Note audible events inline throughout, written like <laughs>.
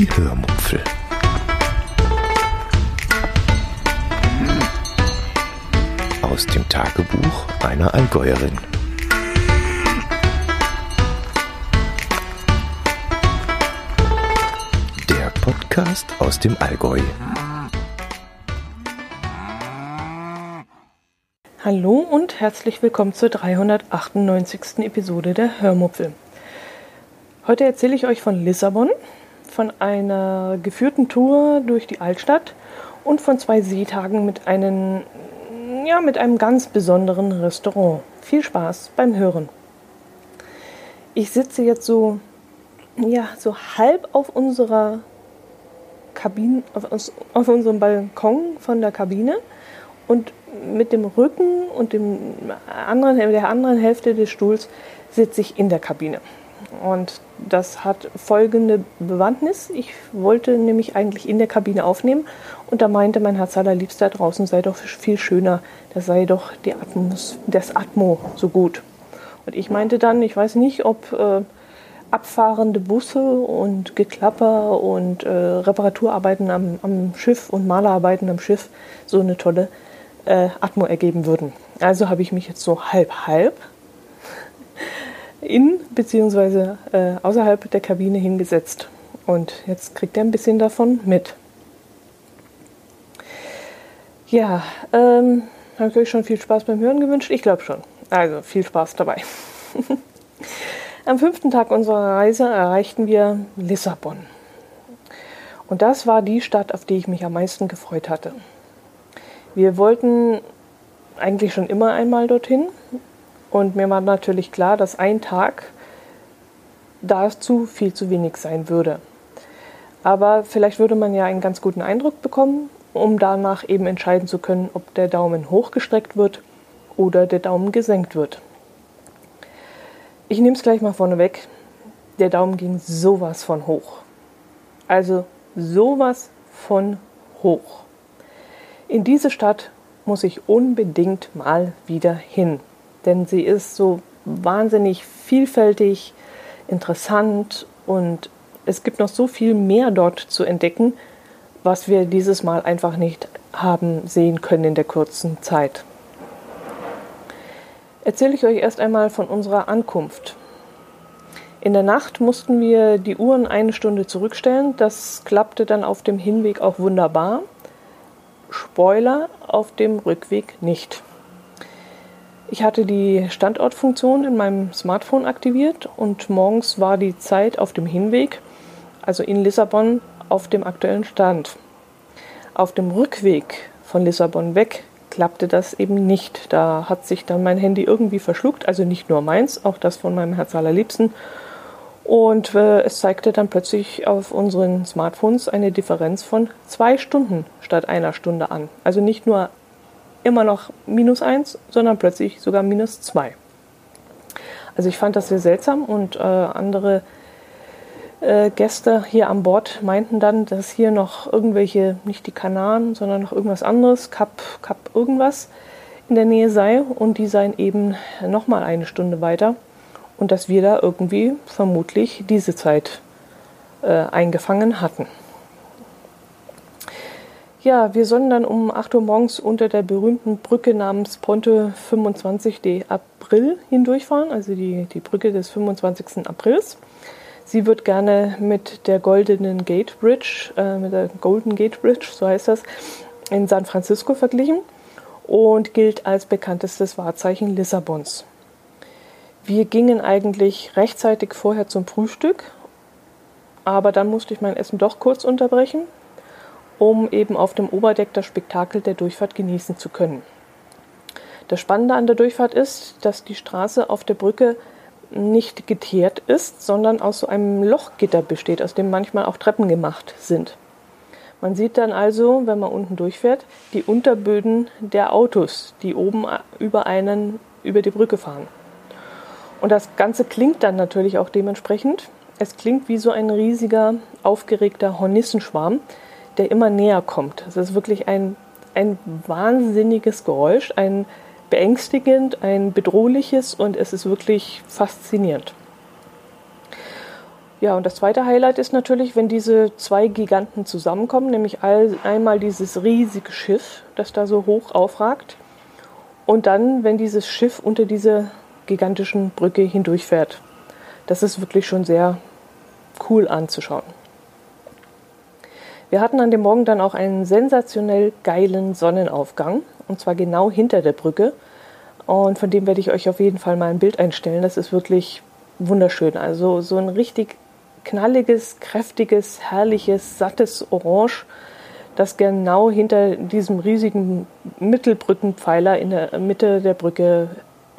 Die Hörmupfel. Aus dem Tagebuch einer Allgäuerin. Der Podcast aus dem Allgäu. Hallo und herzlich willkommen zur 398. Episode der Hörmupfel. Heute erzähle ich euch von Lissabon, von einer geführten Tour durch die Altstadt und von zwei Seetagen mit einem, ja, mit einem ganz besonderen Restaurant. Viel Spaß beim Hören. Ich sitze jetzt so, ja, so halb auf unserer Kabine, auf, auf unserem Balkon von der Kabine und mit dem Rücken und dem anderen, der anderen Hälfte des Stuhls sitze ich in der Kabine. Und das hat folgende Bewandtnis. Ich wollte nämlich eigentlich in der Kabine aufnehmen und da meinte mein Herz allerliebster draußen sei doch viel schöner. Da sei doch die Atmos, das Atmo so gut. Und ich meinte dann, ich weiß nicht, ob äh, abfahrende Busse und Geklapper und äh, Reparaturarbeiten am, am Schiff und Malerarbeiten am Schiff so eine tolle äh, Atmo ergeben würden. Also habe ich mich jetzt so halb-halb in bzw. Äh, außerhalb der Kabine hingesetzt. Und jetzt kriegt er ein bisschen davon mit. Ja, ähm, habe ich euch schon viel Spaß beim Hören gewünscht? Ich glaube schon. Also viel Spaß dabei. <laughs> Am fünften Tag unserer Reise erreichten wir Lissabon. Und das war die Stadt, auf die ich mich am meisten gefreut hatte. Wir wollten eigentlich schon immer einmal dorthin und mir war natürlich klar, dass ein Tag dazu viel zu wenig sein würde. Aber vielleicht würde man ja einen ganz guten Eindruck bekommen, um danach eben entscheiden zu können, ob der Daumen hochgestreckt wird oder der Daumen gesenkt wird. Ich nehme es gleich mal vorneweg. Der Daumen ging sowas von hoch. Also sowas von hoch. In diese Stadt muss ich unbedingt mal wieder hin, denn sie ist so wahnsinnig vielfältig, interessant und es gibt noch so viel mehr dort zu entdecken, was wir dieses Mal einfach nicht haben sehen können in der kurzen Zeit. Erzähle ich euch erst einmal von unserer Ankunft. In der Nacht mussten wir die Uhren eine Stunde zurückstellen. Das klappte dann auf dem Hinweg auch wunderbar. Spoiler auf dem Rückweg nicht. Ich hatte die Standortfunktion in meinem Smartphone aktiviert und morgens war die Zeit auf dem Hinweg, also in Lissabon, auf dem aktuellen Stand. Auf dem Rückweg von Lissabon weg klappte das eben nicht. Da hat sich dann mein Handy irgendwie verschluckt, also nicht nur meins, auch das von meinem Herz allerliebsten. Und äh, es zeigte dann plötzlich auf unseren Smartphones eine Differenz von zwei Stunden statt einer Stunde an. Also nicht nur immer noch minus eins, sondern plötzlich sogar minus zwei. Also ich fand das sehr seltsam und äh, andere äh, Gäste hier an Bord meinten dann, dass hier noch irgendwelche, nicht die Kanaren, sondern noch irgendwas anderes, Kap, Kap irgendwas in der Nähe sei und die seien eben nochmal eine Stunde weiter und dass wir da irgendwie vermutlich diese Zeit äh, eingefangen hatten. Ja, wir sollen dann um 8 Uhr morgens unter der berühmten Brücke namens Ponte 25 de April hindurchfahren, also die, die Brücke des 25. Aprils. Sie wird gerne mit der Goldenen Gate Bridge, äh, mit der Golden Gate Bridge, so heißt das, in San Francisco verglichen und gilt als bekanntestes Wahrzeichen Lissabons. Wir gingen eigentlich rechtzeitig vorher zum Frühstück, aber dann musste ich mein Essen doch kurz unterbrechen, um eben auf dem Oberdeck das Spektakel der Durchfahrt genießen zu können. Das Spannende an der Durchfahrt ist, dass die Straße auf der Brücke nicht geteert ist, sondern aus so einem Lochgitter besteht, aus dem manchmal auch Treppen gemacht sind. Man sieht dann also, wenn man unten durchfährt, die Unterböden der Autos, die oben über einen über die Brücke fahren. Und das Ganze klingt dann natürlich auch dementsprechend. Es klingt wie so ein riesiger, aufgeregter Hornissenschwarm, der immer näher kommt. Es ist wirklich ein, ein wahnsinniges Geräusch, ein beängstigend, ein bedrohliches und es ist wirklich faszinierend. Ja, und das zweite Highlight ist natürlich, wenn diese zwei Giganten zusammenkommen, nämlich all, einmal dieses riesige Schiff, das da so hoch aufragt, und dann, wenn dieses Schiff unter diese gigantischen Brücke hindurchfährt. Das ist wirklich schon sehr cool anzuschauen. Wir hatten an dem Morgen dann auch einen sensationell geilen Sonnenaufgang, und zwar genau hinter der Brücke. Und von dem werde ich euch auf jeden Fall mal ein Bild einstellen. Das ist wirklich wunderschön. Also so ein richtig knalliges, kräftiges, herrliches, sattes Orange, das genau hinter diesem riesigen Mittelbrückenpfeiler in der Mitte der Brücke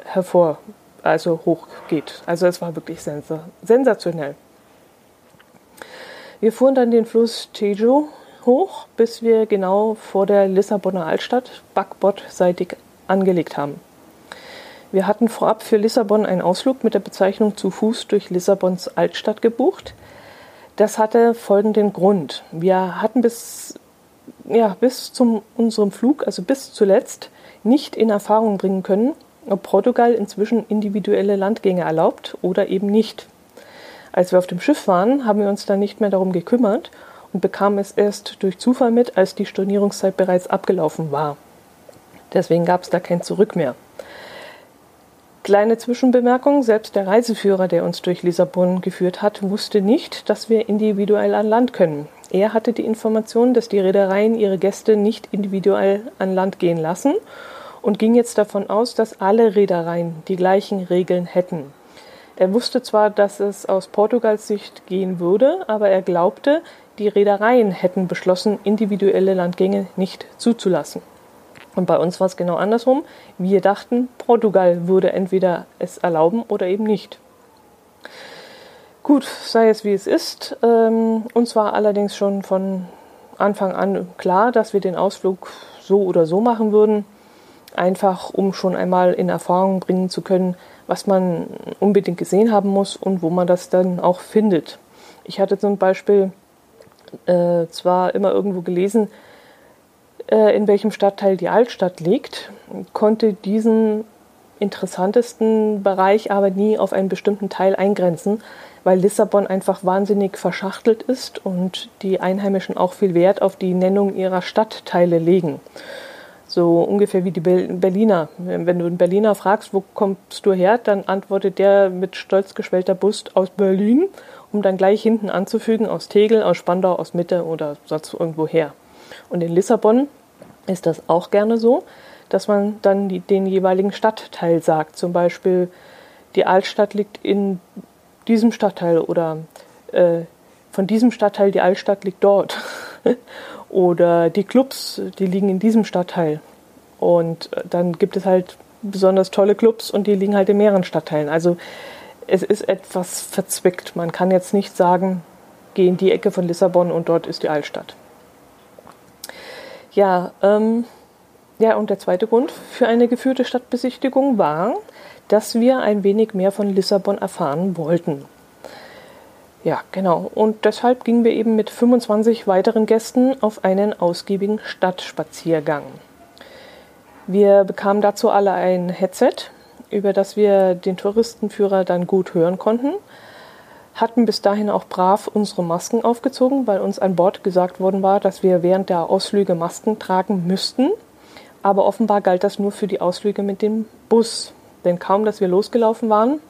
hervor, also hochgeht. Also es war wirklich sensationell. Wir fuhren dann den Fluss Tejo hoch, bis wir genau vor der Lissabonner Altstadt backbord-seitig angelegt haben. Wir hatten vorab für Lissabon einen Ausflug mit der Bezeichnung zu Fuß durch Lissabons Altstadt gebucht. Das hatte folgenden Grund. Wir hatten bis, ja, bis zu unserem Flug, also bis zuletzt, nicht in Erfahrung bringen können, ob Portugal inzwischen individuelle Landgänge erlaubt oder eben nicht. Als wir auf dem Schiff waren, haben wir uns dann nicht mehr darum gekümmert und bekamen es erst durch Zufall mit, als die Stornierungszeit bereits abgelaufen war. Deswegen gab es da kein Zurück mehr. Kleine Zwischenbemerkung, selbst der Reiseführer, der uns durch Lissabon geführt hat, wusste nicht, dass wir individuell an Land können. Er hatte die Information, dass die Reedereien ihre Gäste nicht individuell an Land gehen lassen und ging jetzt davon aus, dass alle Reedereien die gleichen Regeln hätten. Er wusste zwar, dass es aus Portugals Sicht gehen würde, aber er glaubte, die Reedereien hätten beschlossen, individuelle Landgänge nicht zuzulassen. Und bei uns war es genau andersrum. Wir dachten, Portugal würde entweder es erlauben oder eben nicht. Gut, sei es wie es ist. Ähm, uns war allerdings schon von Anfang an klar, dass wir den Ausflug so oder so machen würden. Einfach um schon einmal in Erfahrung bringen zu können, was man unbedingt gesehen haben muss und wo man das dann auch findet. Ich hatte zum Beispiel äh, zwar immer irgendwo gelesen, äh, in welchem Stadtteil die Altstadt liegt, konnte diesen interessantesten Bereich aber nie auf einen bestimmten Teil eingrenzen, weil Lissabon einfach wahnsinnig verschachtelt ist und die Einheimischen auch viel Wert auf die Nennung ihrer Stadtteile legen. So ungefähr wie die Berliner. Wenn du einen Berliner fragst, wo kommst du her, dann antwortet der mit stolz geschwellter Brust aus Berlin, um dann gleich hinten anzufügen aus Tegel, aus Spandau, aus Mitte oder sonst irgendwo her. Und in Lissabon ist das auch gerne so, dass man dann die, den jeweiligen Stadtteil sagt. Zum Beispiel, die Altstadt liegt in diesem Stadtteil oder äh, von diesem Stadtteil die Altstadt liegt dort. <laughs> Oder die Clubs, die liegen in diesem Stadtteil. Und äh, dann gibt es halt besonders tolle Clubs und die liegen halt in mehreren Stadtteilen. Also es ist etwas verzwickt. Man kann jetzt nicht sagen, geh in die Ecke von Lissabon und dort ist die Altstadt. Ja, ähm, ja, und der zweite Grund für eine geführte Stadtbesichtigung war, dass wir ein wenig mehr von Lissabon erfahren wollten. Ja, genau. Und deshalb gingen wir eben mit 25 weiteren Gästen auf einen ausgiebigen Stadtspaziergang. Wir bekamen dazu alle ein Headset, über das wir den Touristenführer dann gut hören konnten, hatten bis dahin auch brav unsere Masken aufgezogen, weil uns an Bord gesagt worden war, dass wir während der Ausflüge Masken tragen müssten. Aber offenbar galt das nur für die Ausflüge mit dem Bus. Denn kaum, dass wir losgelaufen waren,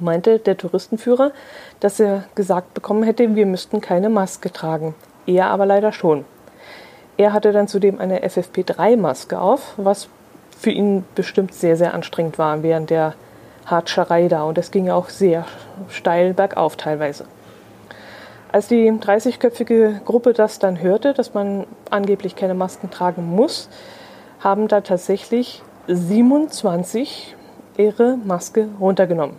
meinte der Touristenführer, dass er gesagt bekommen hätte, wir müssten keine Maske tragen. Er aber leider schon. Er hatte dann zudem eine FFP3-Maske auf, was für ihn bestimmt sehr, sehr anstrengend war während der Hartscherei da. Und es ging auch sehr steil bergauf teilweise. Als die 30-köpfige Gruppe das dann hörte, dass man angeblich keine Masken tragen muss, haben da tatsächlich 27 ihre Maske runtergenommen.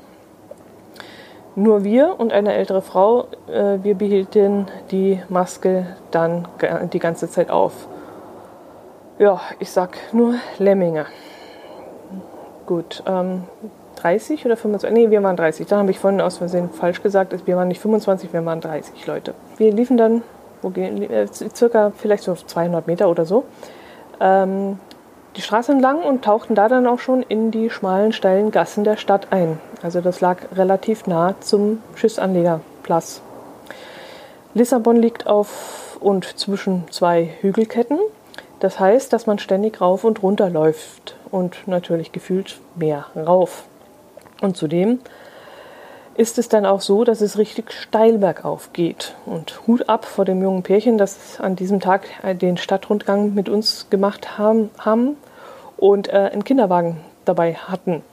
Nur wir und eine ältere Frau, äh, wir behielten die Maske dann die ganze Zeit auf. Ja, ich sag nur Lemminge. Gut, ähm, 30 oder 25? Nee, wir waren 30. Da habe ich vorhin aus Versehen falsch gesagt. Wir waren nicht 25, wir waren 30 Leute. Wir liefen dann, wo gehen, äh, circa vielleicht so 200 Meter oder so, ähm, die Straße entlang und tauchten da dann auch schon in die schmalen, steilen Gassen der Stadt ein. Also das lag relativ nah zum Schiffsanleger Platz. Lissabon liegt auf und zwischen zwei Hügelketten. Das heißt, dass man ständig rauf und runter läuft und natürlich gefühlt mehr rauf. Und zudem ist es dann auch so, dass es richtig steil bergauf geht. Und Hut ab vor dem jungen Pärchen, das an diesem Tag den Stadtrundgang mit uns gemacht haben, haben und äh, einen Kinderwagen dabei hatten.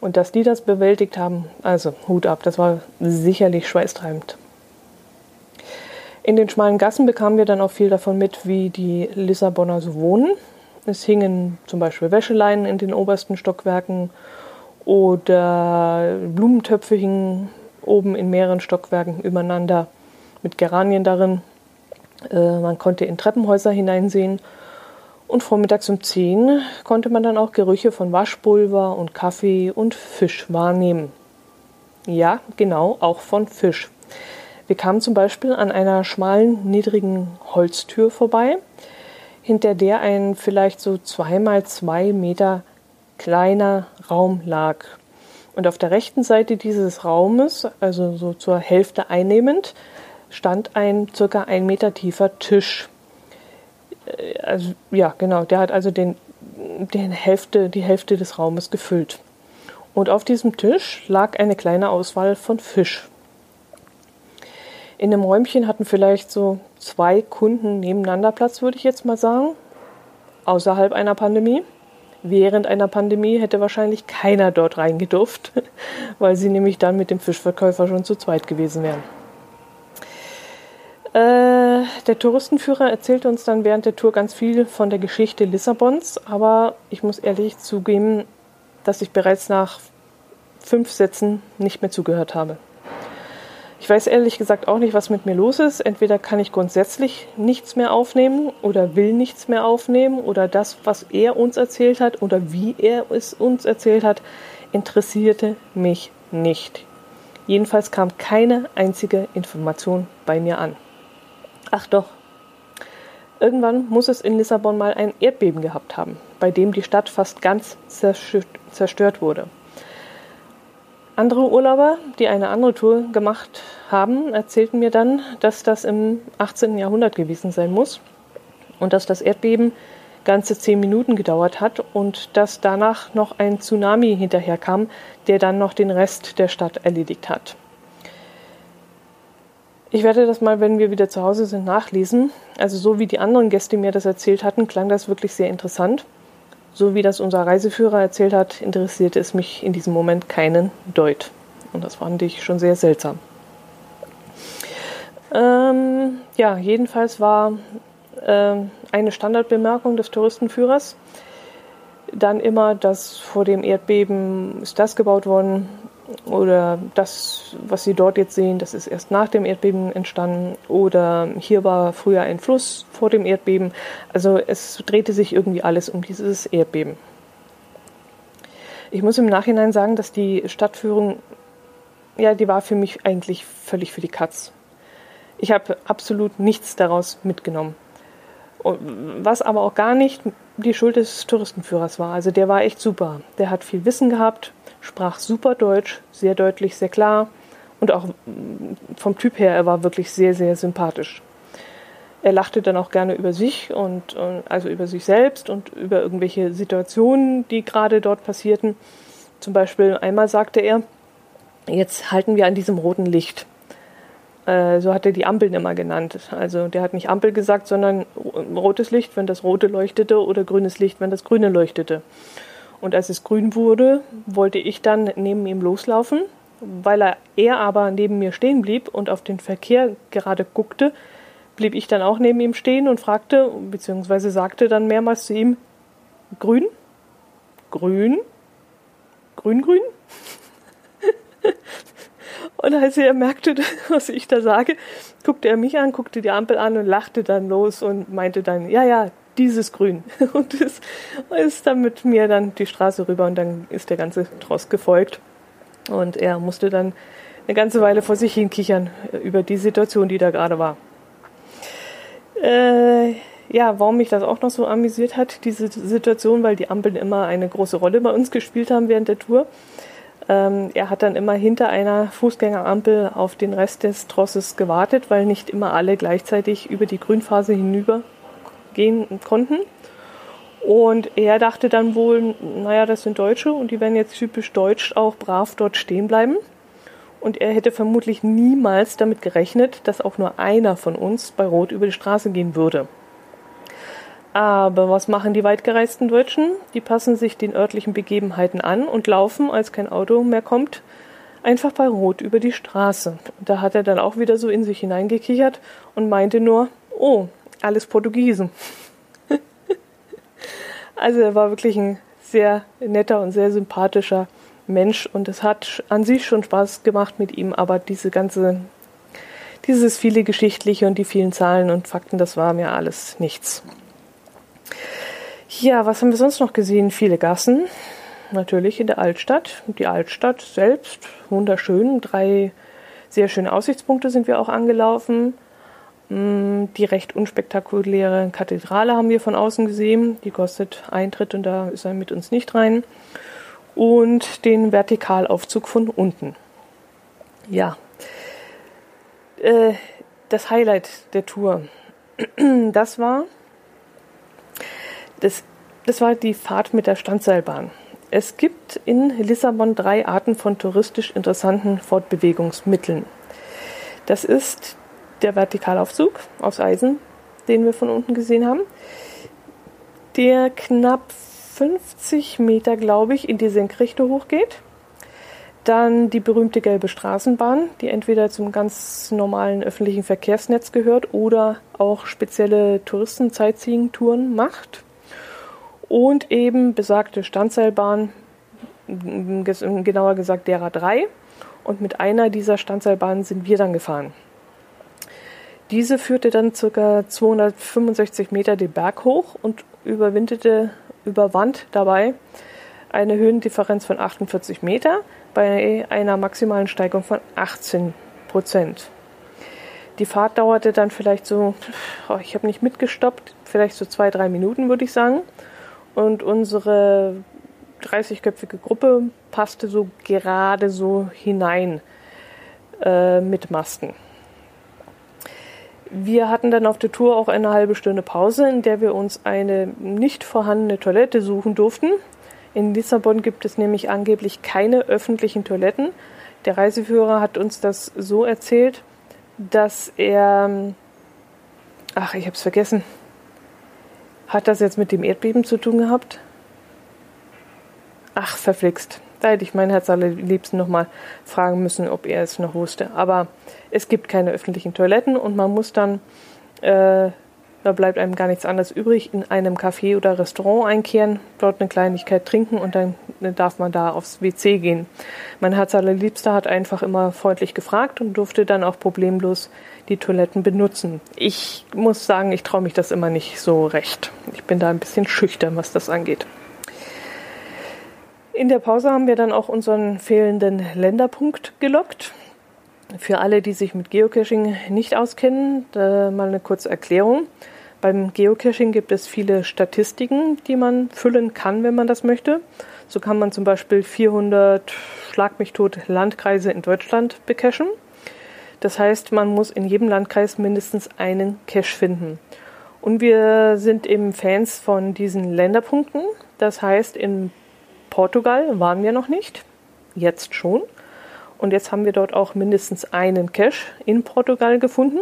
Und dass die das bewältigt haben, also Hut ab, das war sicherlich schweißtreibend. In den schmalen Gassen bekamen wir dann auch viel davon mit, wie die Lissabonner so wohnen. Es hingen zum Beispiel Wäscheleinen in den obersten Stockwerken oder Blumentöpfe hingen oben in mehreren Stockwerken übereinander mit Geranien darin. Äh, man konnte in Treppenhäuser hineinsehen. Und vormittags um 10 konnte man dann auch Gerüche von Waschpulver und Kaffee und Fisch wahrnehmen. Ja, genau, auch von Fisch. Wir kamen zum Beispiel an einer schmalen, niedrigen Holztür vorbei, hinter der ein vielleicht so zwei mal zwei Meter kleiner Raum lag. Und auf der rechten Seite dieses Raumes, also so zur Hälfte einnehmend, stand ein circa ein Meter tiefer Tisch. Äh, also ja, genau, der hat also den, den Hälfte, die Hälfte des Raumes gefüllt. Und auf diesem Tisch lag eine kleine Auswahl von Fisch. In dem Räumchen hatten vielleicht so zwei Kunden nebeneinander Platz, würde ich jetzt mal sagen, außerhalb einer Pandemie während einer Pandemie hätte wahrscheinlich keiner dort reingedurft, <laughs> weil sie nämlich dann mit dem Fischverkäufer schon zu zweit gewesen wären. Äh, der Touristenführer erzählte uns dann während der Tour ganz viel von der Geschichte Lissabons, aber ich muss ehrlich zugeben, dass ich bereits nach fünf Sätzen nicht mehr zugehört habe. Ich weiß ehrlich gesagt auch nicht, was mit mir los ist. Entweder kann ich grundsätzlich nichts mehr aufnehmen oder will nichts mehr aufnehmen oder das, was er uns erzählt hat oder wie er es uns erzählt hat, interessierte mich nicht. Jedenfalls kam keine einzige Information bei mir an. Ach doch. Irgendwann muss es in Lissabon mal ein Erdbeben gehabt haben, bei dem die Stadt fast ganz zerstört wurde. Andere Urlauber, die eine andere Tour gemacht haben, erzählten mir dann, dass das im 18. Jahrhundert gewesen sein muss und dass das Erdbeben ganze zehn Minuten gedauert hat und dass danach noch ein Tsunami hinterherkam, der dann noch den Rest der Stadt erledigt hat. Ich werde das mal, wenn wir wieder zu Hause sind, nachlesen. Also so wie die anderen Gäste mir das erzählt hatten, klang das wirklich sehr interessant. So wie das unser Reiseführer erzählt hat, interessierte es mich in diesem Moment keinen Deut. Und das fand ich schon sehr seltsam. Ähm, ja, jedenfalls war äh, eine Standardbemerkung des Touristenführers dann immer, dass vor dem Erdbeben ist das gebaut worden oder das, was Sie dort jetzt sehen, das ist erst nach dem Erdbeben entstanden oder hier war früher ein Fluss vor dem Erdbeben. Also es drehte sich irgendwie alles um dieses Erdbeben. Ich muss im Nachhinein sagen, dass die Stadtführung, ja, die war für mich eigentlich völlig für die Katz. Ich habe absolut nichts daraus mitgenommen. Was aber auch gar nicht die Schuld des Touristenführers war. Also der war echt super. Der hat viel Wissen gehabt, sprach super Deutsch, sehr deutlich, sehr klar und auch vom Typ her, er war wirklich sehr, sehr sympathisch. Er lachte dann auch gerne über sich und also über sich selbst und über irgendwelche Situationen, die gerade dort passierten. Zum Beispiel einmal sagte er, jetzt halten wir an diesem roten Licht. Äh, so hat er die Ampeln immer genannt. Also der hat nicht Ampel gesagt, sondern rotes Licht, wenn das rote leuchtete, oder grünes Licht, wenn das grüne leuchtete. Und als es grün wurde, wollte ich dann neben ihm loslaufen. Weil er, er aber neben mir stehen blieb und auf den Verkehr gerade guckte, blieb ich dann auch neben ihm stehen und fragte, beziehungsweise sagte dann mehrmals zu ihm, grün, grün, grün, grün. <laughs> und als er merkte, <laughs> was ich da sage, guckte er mich an, guckte die Ampel an und lachte dann los und meinte dann, ja, ja, dieses Grün. <laughs> Und ist, ist dann mit mir dann die Straße rüber und dann ist der ganze Tross gefolgt. Und er musste dann eine ganze Weile vor sich hin kichern über die Situation, die da gerade war. Äh, ja, warum mich das auch noch so amüsiert hat, diese Situation, weil die Ampeln immer eine große Rolle bei uns gespielt haben während der Tour. Ähm, er hat dann immer hinter einer Fußgängerampel auf den Rest des Trosses gewartet, weil nicht immer alle gleichzeitig über die Grünphase hinüber gehen konnten. Und er dachte dann wohl, naja, das sind Deutsche und die werden jetzt typisch deutsch auch brav dort stehen bleiben. Und er hätte vermutlich niemals damit gerechnet, dass auch nur einer von uns bei Rot über die Straße gehen würde. Aber was machen die weitgereisten Deutschen? Die passen sich den örtlichen Begebenheiten an und laufen, als kein Auto mehr kommt, einfach bei Rot über die Straße. Da hat er dann auch wieder so in sich hineingekichert und meinte nur, oh, alles Portugiesen. <laughs> also er war wirklich ein sehr netter und sehr sympathischer Mensch und es hat an sich schon Spaß gemacht mit ihm, aber diese ganze, dieses viele Geschichtliche und die vielen Zahlen und Fakten, das war mir alles nichts. Ja, was haben wir sonst noch gesehen? Viele Gassen, natürlich in der Altstadt. Die Altstadt selbst, wunderschön. Drei sehr schöne Aussichtspunkte sind wir auch angelaufen. Mm, die recht unspektakuläre Kathedrale haben wir von außen gesehen. Die kostet Eintritt und da ist er mit uns nicht rein. Und den Vertikalaufzug von unten. Ja, äh, das Highlight der Tour, <clears throat> das war das, das war die Fahrt mit der Standseilbahn. Es gibt in Lissabon drei Arten von touristisch interessanten Fortbewegungsmitteln. Das ist der Vertikalaufzug aus Eisen, den wir von unten gesehen haben, der knapp 50 Meter, glaube ich, in die Senkrechte hochgeht. Dann die berühmte gelbe Straßenbahn, die entweder zum ganz normalen öffentlichen Verkehrsnetz gehört oder auch spezielle Touristen-Sightseeing-Touren macht und eben besagte Standseilbahn, genauer gesagt derer drei. Und mit einer dieser Standseilbahnen sind wir dann gefahren. Diese führte dann ca. 265 Meter den Berg hoch und überwinterte, überwand dabei eine Höhendifferenz von 48 Meter bei einer maximalen Steigung von 18 Prozent. Die Fahrt dauerte dann vielleicht so, oh, ich habe nicht mitgestoppt, vielleicht so zwei, drei Minuten würde ich sagen. Und unsere 30-köpfige Gruppe passte so gerade so hinein äh, mit Masken. Wir hatten dann auf der Tour auch eine halbe Stunde Pause, in der wir uns eine nicht vorhandene Toilette suchen durften. In Lissabon gibt es nämlich angeblich keine öffentlichen Toiletten. Der Reiseführer hat uns das so erzählt, dass er, ach, ich habe es vergessen, hat das jetzt mit dem Erdbeben zu tun gehabt? Ach, verflixt. Da hätte ich mein Herz allerliebsten nochmal fragen müssen, ob er es noch wusste. Aber es gibt keine öffentlichen Toiletten und man muss dann, äh, da bleibt einem gar nichts anderes übrig, in einem Café oder Restaurant einkehren, dort eine Kleinigkeit trinken und dann darf man da aufs WC gehen. Mein Herz allerliebster hat einfach immer freundlich gefragt und durfte dann auch problemlos die Toiletten benutzen. Ich muss sagen, ich traue mich das immer nicht so recht. Ich bin da ein bisschen schüchtern, was das angeht. In der Pause haben wir dann auch unseren fehlenden Länderpunkt gelockt. Für alle, die sich mit Geocaching nicht auskennen, mal eine kurze Erklärung. Beim Geocaching gibt es viele Statistiken, die man füllen kann, wenn man das möchte. So kann man zum Beispiel 400 Schlag mich tot Landkreise in Deutschland becachen. Das heißt, man muss in jedem Landkreis mindestens einen Cache finden. Und wir sind eben Fans von diesen Länderpunkten. Das heißt, in Portugal waren wir noch nicht, jetzt schon. Und jetzt haben wir dort auch mindestens einen Cache in Portugal gefunden.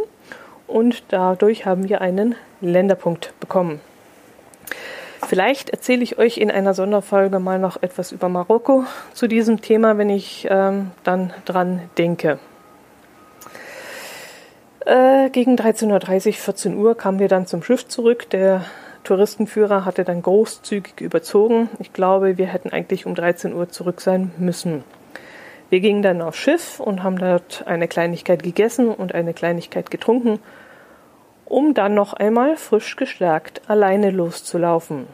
Und dadurch haben wir einen Länderpunkt bekommen. Vielleicht erzähle ich euch in einer Sonderfolge mal noch etwas über Marokko zu diesem Thema, wenn ich ähm, dann dran denke. Äh, gegen 13.30 Uhr, 14 Uhr kamen wir dann zum Schiff zurück. Der Touristenführer hatte dann großzügig überzogen. Ich glaube, wir hätten eigentlich um 13 Uhr zurück sein müssen. Wir gingen dann aufs Schiff und haben dort eine Kleinigkeit gegessen und eine Kleinigkeit getrunken, um dann noch einmal frisch gestärkt alleine loszulaufen.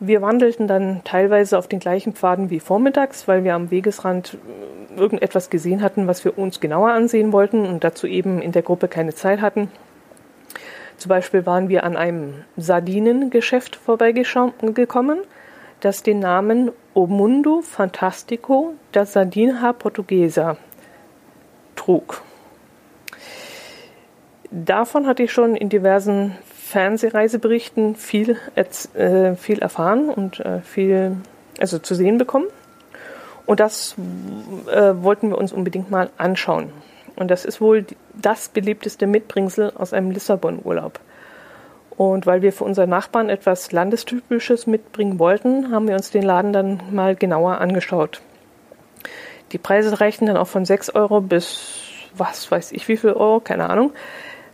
Wir wandelten dann teilweise auf den gleichen Pfaden wie vormittags, weil wir am Wegesrand irgendetwas gesehen hatten, was wir uns genauer ansehen wollten und dazu eben in der Gruppe keine Zeit hatten. Zum Beispiel waren wir an einem Sardinengeschäft vorbeigekommen. das den Namen O Mundo Fantastico da Sardinha Portuguesa trug. Davon hatte ich schon in diversen Fernsehreiseberichten viel, äh, viel erfahren und äh, viel also zu sehen bekommen. Und das äh, wollten wir uns unbedingt mal anschauen. Und das ist wohl das beliebteste Mitbringsel aus einem Lissabon-Urlaub. Und weil wir für unseren Nachbarn etwas Landestypisches mitbringen wollten, haben wir uns den Laden dann mal genauer angeschaut. Die Preise reichten dann auch von 6 Euro bis was weiß ich wie viel Euro, keine Ahnung.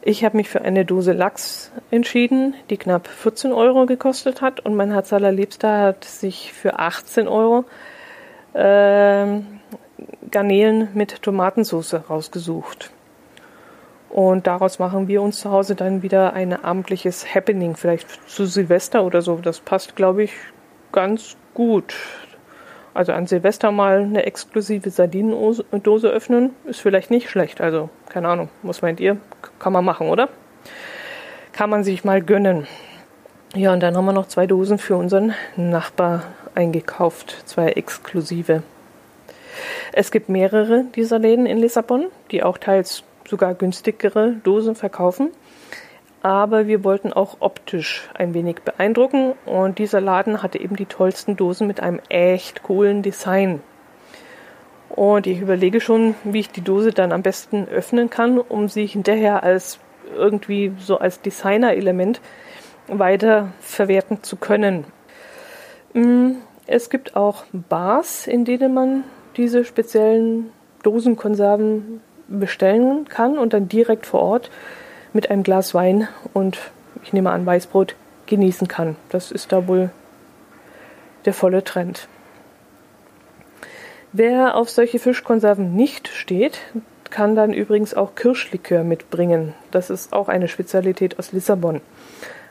Ich habe mich für eine Dose Lachs entschieden, die knapp 14 Euro gekostet hat und mein Herz allerliebster hat sich für 18 Euro äh, Garnelen mit Tomatensauce rausgesucht. Und daraus machen wir uns zu Hause dann wieder ein abendliches Happening, vielleicht zu Silvester oder so. Das passt, glaube ich, ganz gut. Also an Silvester mal eine exklusive Sardinendose öffnen, ist vielleicht nicht schlecht. Also, keine Ahnung, was meint ihr? Kann man machen, oder? Kann man sich mal gönnen. Ja, und dann haben wir noch zwei Dosen für unseren Nachbar eingekauft, zwei exklusive. Es gibt mehrere dieser Läden in Lissabon, die auch teils sogar günstigere Dosen verkaufen aber wir wollten auch optisch ein wenig beeindrucken und dieser Laden hatte eben die tollsten Dosen mit einem echt coolen Design. Und ich überlege schon, wie ich die Dose dann am besten öffnen kann, um sie hinterher als irgendwie so als Designer-Element weiter verwerten zu können. Mm, es gibt auch Bars, in denen man diese speziellen Dosenkonserven bestellen kann und dann direkt vor Ort mit einem Glas Wein und ich nehme an Weißbrot genießen kann. Das ist da wohl der volle Trend. Wer auf solche Fischkonserven nicht steht, kann dann übrigens auch Kirschlikör mitbringen. Das ist auch eine Spezialität aus Lissabon.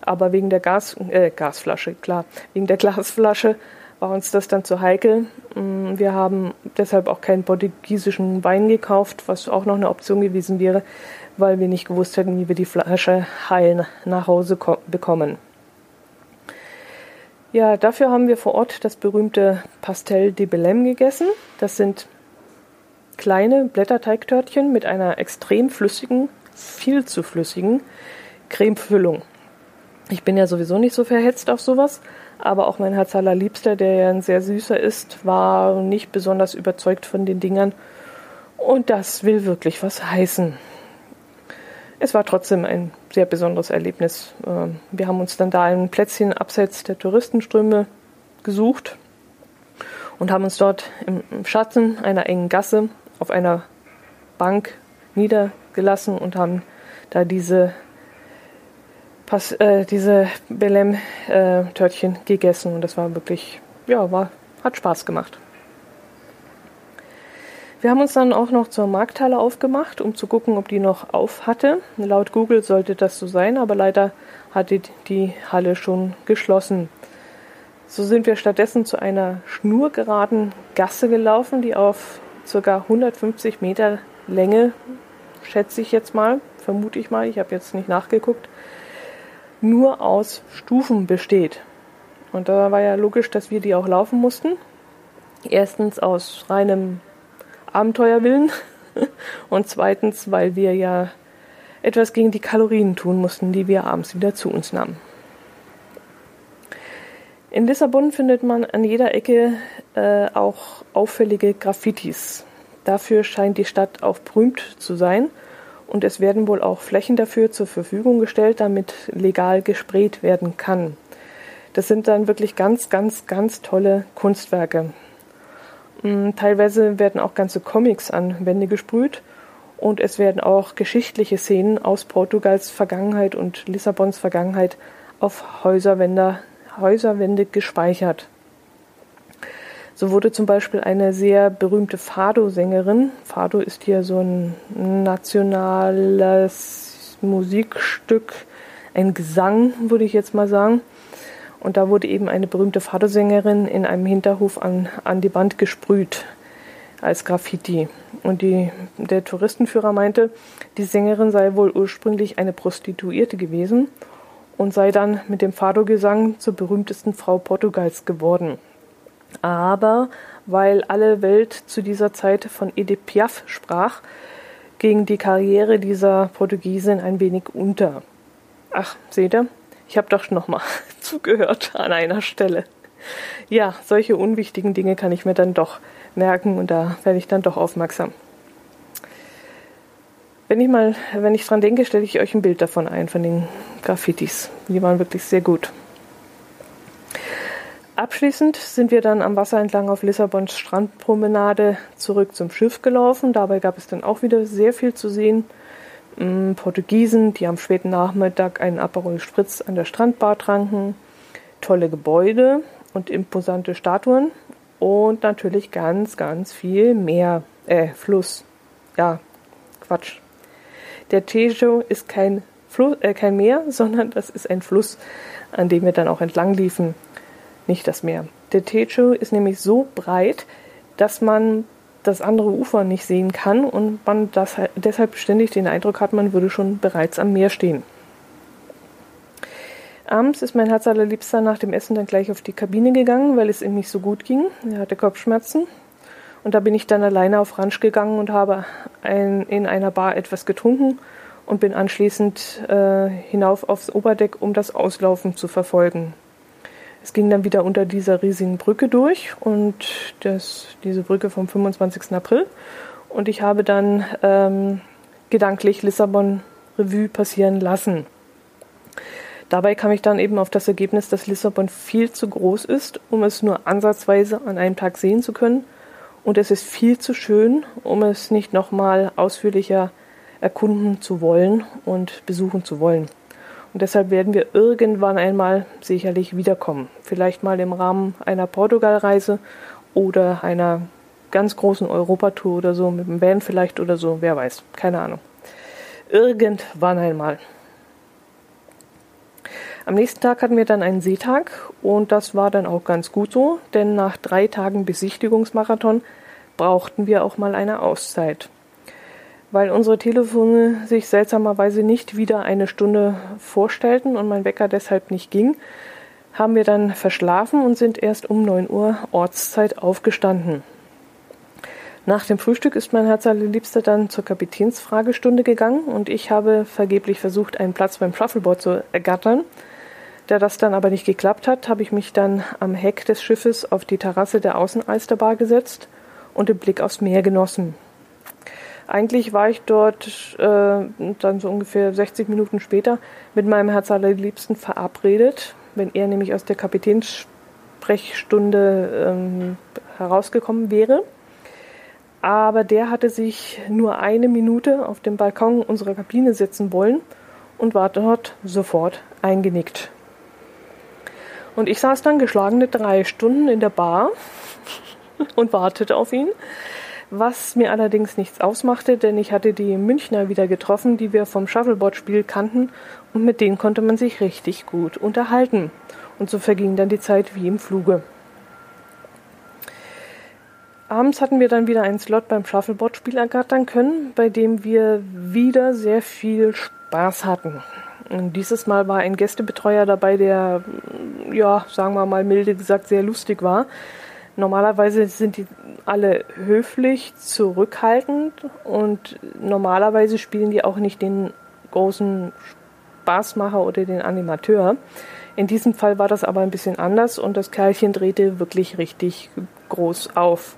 Aber wegen der Gas, äh, Gasflasche, klar, wegen der Glasflasche war uns das dann zu heikel. Mm, wir haben deshalb auch keinen portugiesischen Wein gekauft, was auch noch eine Option gewesen wäre, weil wir nicht gewusst hätten, wie wir die Flasche heil nach Hause bekommen. Ja, dafür haben wir vor Ort das berühmte Pastel de Belém gegessen. Das sind kleine Blätterteigtörtchen mit einer extrem flüssigen, viel zu flüssigen Cremefüllung. Ich bin ja sowieso nicht so verhetzt auf sowas, aber auch mein Herz allerliebster, der ja ein sehr süßer ist, war nicht besonders überzeugt von den Dingern. Und das will wirklich was heißen es war trotzdem ein sehr besonderes Erlebnis. Ähm, wir haben uns dann da ein Plätzchen abseits der Touristenströme gesucht und haben uns dort im Schatten einer engen Gasse auf einer Bank niedergelassen und haben da diese, Pas äh, diese Belem-Törtchen äh, gegessen. Und das war wirklich, ja, war, hat Spaß gemacht. Wir haben uns dann auch noch zur Markthalle aufgemacht, um zu gucken, ob die noch auf hatte. Laut Google sollte das so sein, aber leider hatte die Halle schon geschlossen. So sind wir stattdessen zu einer schnurgeraden Gasse gelaufen, die auf ca. 150 Meter Länge, schätze ich jetzt mal, vermute ich mal, ich habe jetzt nicht nachgeguckt, nur aus Stufen besteht. Und da war ja logisch, dass wir die auch laufen mussten. Erstens aus reinem Abenteuerwillen <laughs> und zweitens, weil wir ja etwas gegen die Kalorien tun mussten, die wir abends wieder zu uns nahmen. In Lissabon findet man an jeder Ecke äh, auch auffällige Graffitis. Dafür scheint die Stadt auch berühmt zu sein und es werden wohl auch Flächen dafür zur Verfügung gestellt, damit legal gesprayt werden kann. Das sind dann wirklich ganz, ganz, ganz tolle Kunstwerke. Mm, teilweise werden auch ganze Comics an Wände gesprüht und es werden auch geschichtliche Szenen aus Portugals Vergangenheit und Lissabons Vergangenheit auf Häuserwände, Häuserwände gespeichert. So wurde zum Beispiel eine sehr berühmte Fado-Sängerin, Fado ist hier so ein nationales Musikstück, ein Gesang, würde ich jetzt mal sagen, und da wurde eben eine berühmte Vatersängerin in einem Hinterhof an, an die Wand gesprüht als Graffiti. Und die, der Touristenführer meinte, die Sängerin sei wohl ursprünglich eine Prostituierte gewesen und sei dann mit dem Fado-Gesang zur berühmtesten Frau Portugals geworden. Aber weil alle Welt zu dieser Zeit von Edith Piaf sprach, ging die Karriere dieser Portugiesin ein wenig unter. Ach, seht ihr? Ich habe doch noch mal <laughs> zugehört an einer Stelle. Ja, solche unwichtigen Dinge kann ich mir dann doch merken und da werde ich dann doch aufmerksam. Wenn ich mal, wenn ich dran denke, stelle ich euch ein Bild davon ein, von den Graffitis. Die waren wirklich sehr gut. Abschließend sind wir dann am Wasser entlang auf Lissabons Strandpromenade zurück zum Schiff gelaufen. Dabei gab es dann auch wieder sehr viel zu sehen. Mm, Portugiesen, die am späten Nachmittag einen Aperol Spritz an der Strandbar tranken, tolle Gebäude und imposante Statuen und natürlich ganz, ganz viel Meer, äh, Fluss. Ja, Quatsch. Der Tejo ist kein, Fluss, äh, kein Meer, <laughs> sondern das ist ein Fluss, an dem wir dann auch entlang liefen nicht das Meer. Der Tejo ist nämlich so breit, dass man das andere Ufer nicht sehen kann und man das, deshalb ständig den Eindruck hat, man würde schon bereits am Meer stehen. Abends ist mein Herz allerliebster nach dem Essen dann gleich auf die Kabine gegangen, weil es ihm nicht so gut ging. Er hatte Kopfschmerzen. Und da bin ich dann alleine auf Ranch gegangen und habe ein, in einer Bar etwas getrunken und bin anschließend äh, hinauf aufs Oberdeck, um das Auslaufen zu verfolgen. Es ging dann wieder unter dieser riesigen Brücke durch und das, diese Brücke vom 25. April. Und ich habe dann ähm, gedanklich Lissabon Revue passieren lassen. Dabei kam ich dann eben auf das Ergebnis, dass Lissabon viel zu groß ist, um es nur ansatzweise an einem Tag sehen zu können. Und es ist viel zu schön, um es nicht nochmal ausführlicher erkunden zu wollen und besuchen zu wollen. Und deshalb werden wir irgendwann einmal sicherlich wiederkommen. Vielleicht mal im Rahmen einer Portugalreise oder einer ganz großen Europatour oder so, mit dem Van vielleicht oder so, wer weiß, keine Ahnung. Irgendwann einmal. Am nächsten Tag hatten wir dann einen Seetag und das war dann auch ganz gut so, denn nach drei Tagen Besichtigungsmarathon brauchten wir auch mal eine Auszeit weil unsere Telefone sich seltsamerweise nicht wieder eine Stunde vorstellten und mein Wecker deshalb nicht ging, haben wir dann verschlafen und sind erst um 9 Uhr Ortszeit aufgestanden. Nach dem Frühstück ist mein Herz allerliebster dann zur Kapitänsfragestunde gegangen und ich habe vergeblich versucht, einen Platz beim Shuffleboard zu ergattern. Da das dann aber nicht geklappt hat, habe ich mich dann am Heck des Schiffes auf die Terrasse der Außenalsterbar gesetzt und den Blick aufs Meer genossen. Eigentlich war ich dort äh, dann so ungefähr 60 Minuten später mit meinem Herz allerliebsten verabredet, wenn er nämlich aus der Kapitänssprechstunde ähm, herausgekommen wäre. Aber der hatte sich nur eine Minute auf dem Balkon unserer Kabine setzen wollen und war dort sofort eingenickt. Und ich saß dann geschlagene drei Stunden in der Bar <laughs> und wartete auf ihn was mir allerdings nichts ausmachte, denn ich hatte die Münchner wieder getroffen, die wir vom Shuffleboard-Spiel kannten, und mit denen konnte man sich richtig gut unterhalten. Und so verging dann die Zeit wie im Fluge. Abends hatten wir dann wieder einen Slot beim Shuffleboard-Spiel ergattern können, bei dem wir wieder sehr viel Spaß hatten. Und dieses Mal war ein Gästebetreuer dabei, der, ja, sagen wir mal milde gesagt, sehr lustig war. Normalerweise sind die alle höflich, zurückhaltend und normalerweise spielen die auch nicht den großen Spaßmacher oder den Animateur. In diesem Fall war das aber ein bisschen anders und das Kerlchen drehte wirklich richtig groß auf.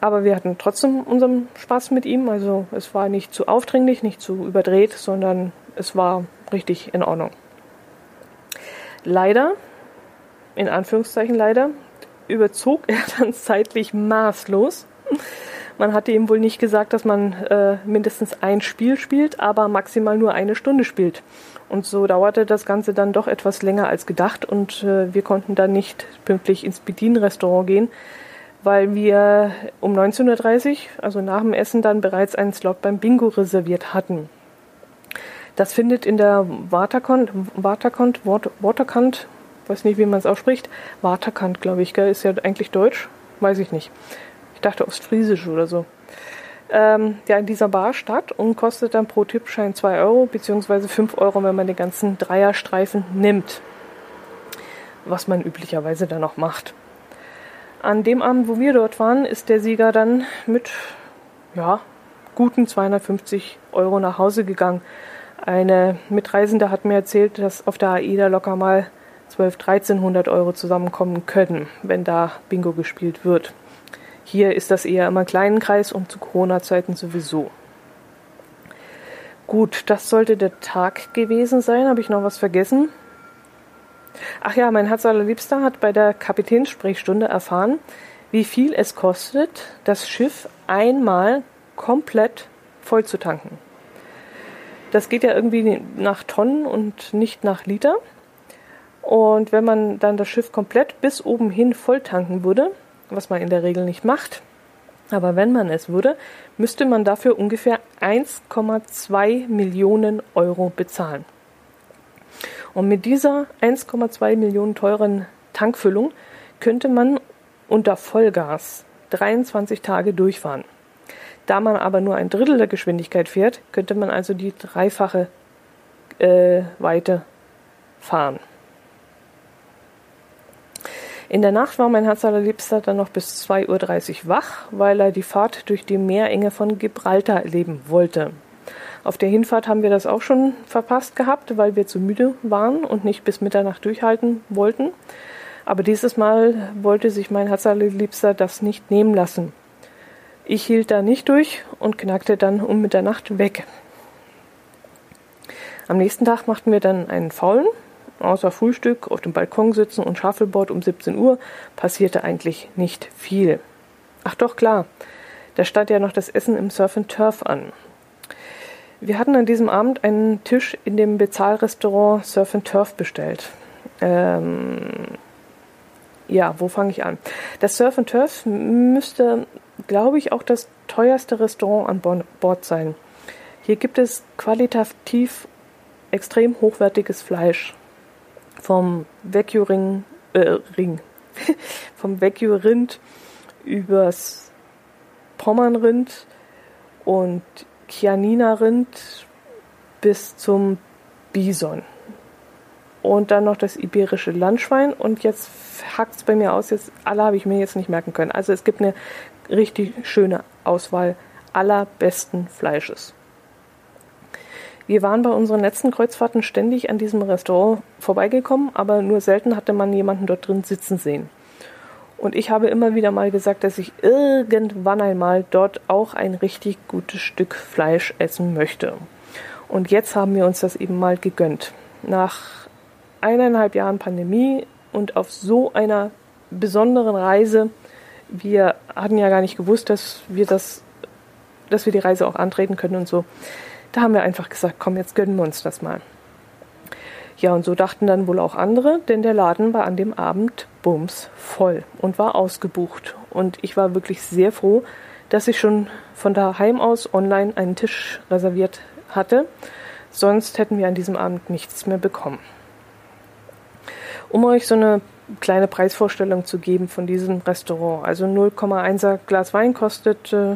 Aber wir hatten trotzdem unseren Spaß mit ihm. Also es war nicht zu aufdringlich, nicht zu überdreht, sondern es war richtig in Ordnung. Leider, in Anführungszeichen leider, überzog er <laughs> dann zeitlich maßlos. Man hatte ihm wohl nicht gesagt, dass man äh, mindestens ein Spiel spielt, aber maximal nur eine Stunde spielt. Und so dauerte das Ganze dann doch etwas länger als gedacht und äh, wir konnten dann nicht pünktlich ins Bedienrestaurant gehen, weil wir um 19.30 Uhr, also nach dem Essen, dann bereits einen Slot beim Bingo reserviert hatten. Das findet in der Waterkant, Waterkant, Waterkant, weiß nicht, wie man es ausspricht. Waterkant, glaube ich, gell? ist ja eigentlich Deutsch, weiß ich nicht. Ich dachte Ostfriesisch oder so. Ähm, ja, in dieser Bar statt und kostet dann pro Tippschein 2 Euro beziehungsweise 5 Euro, wenn man den ganzen Dreierstreifen nimmt. Was man üblicherweise dann auch macht. An dem Abend, wo wir dort waren, ist der Sieger dann mit ja, guten 250 Euro nach Hause gegangen. Eine Mitreisende hat mir erzählt, dass auf der AIDA locker mal 12, 1300 Euro zusammenkommen können, wenn da Bingo gespielt wird. Hier ist das eher immer kleinen Kreis und zu Corona-Zeiten sowieso. Gut, das sollte der Tag gewesen sein. Habe ich noch was vergessen? Ach ja, mein Herz allerliebster hat bei der Kapitänssprechstunde erfahren, wie viel es kostet, das Schiff einmal komplett voll zu tanken. Das geht ja irgendwie nach Tonnen und nicht nach Liter. Und wenn man dann das Schiff komplett bis oben hin voll tanken würde, was man in der Regel nicht macht, aber wenn man es würde, müsste man dafür ungefähr 1,2 Millionen Euro bezahlen. Und mit dieser 1,2 Millionen teuren Tankfüllung könnte man unter Vollgas 23 Tage durchfahren. Da man aber nur ein Drittel der Geschwindigkeit fährt, könnte man also die dreifache äh, Weite fahren. In der Nacht war mein Herz allerliebster dann noch bis 2.30 Uhr wach, weil er die Fahrt durch die Meerenge von Gibraltar erleben wollte. Auf der Hinfahrt haben wir das auch schon verpasst gehabt, weil wir zu müde waren und nicht bis Mitternacht durchhalten wollten. Aber dieses Mal wollte sich mein Herz allerliebster das nicht nehmen lassen. Ich hielt da nicht durch und knackte dann um Mitternacht weg. Am nächsten Tag machten wir dann einen Faulen Außer Frühstück, auf dem Balkon sitzen und Shuffleboard um 17 Uhr passierte eigentlich nicht viel. Ach doch, klar, da stand ja noch das Essen im Surf and Turf an. Wir hatten an diesem Abend einen Tisch in dem Bezahlrestaurant Surf and Turf bestellt. Ähm, ja, wo fange ich an? Das Surf and Turf müsste, glaube ich, auch das teuerste Restaurant an Bord sein. Hier gibt es qualitativ extrem hochwertiges Fleisch vom Wagyu-Ring, äh, Ring, <laughs> vom Wagyu-Rind übers Pommernrind und Chianina-Rind bis zum Bison. Und dann noch das iberische Landschwein. Und jetzt hackt es bei mir aus. Jetzt alle habe ich mir jetzt nicht merken können. Also es gibt eine richtig schöne Auswahl allerbesten Fleisches. Wir waren bei unseren letzten Kreuzfahrten ständig an diesem Restaurant vorbeigekommen, aber nur selten hatte man jemanden dort drin sitzen sehen. Und ich habe immer wieder mal gesagt, dass ich irgendwann einmal dort auch ein richtig gutes Stück Fleisch essen möchte. Und jetzt haben wir uns das eben mal gegönnt. Nach eineinhalb Jahren Pandemie und auf so einer besonderen Reise, wir hatten ja gar nicht gewusst, dass wir das, dass wir die Reise auch antreten können und so. Da haben wir einfach gesagt, komm, jetzt gönnen wir uns das mal. Ja, und so dachten dann wohl auch andere, denn der Laden war an dem Abend bums voll und war ausgebucht. Und ich war wirklich sehr froh, dass ich schon von daheim aus online einen Tisch reserviert hatte. Sonst hätten wir an diesem Abend nichts mehr bekommen. Um euch so eine kleine Preisvorstellung zu geben von diesem Restaurant. Also 0,1er Glas Wein kostet äh,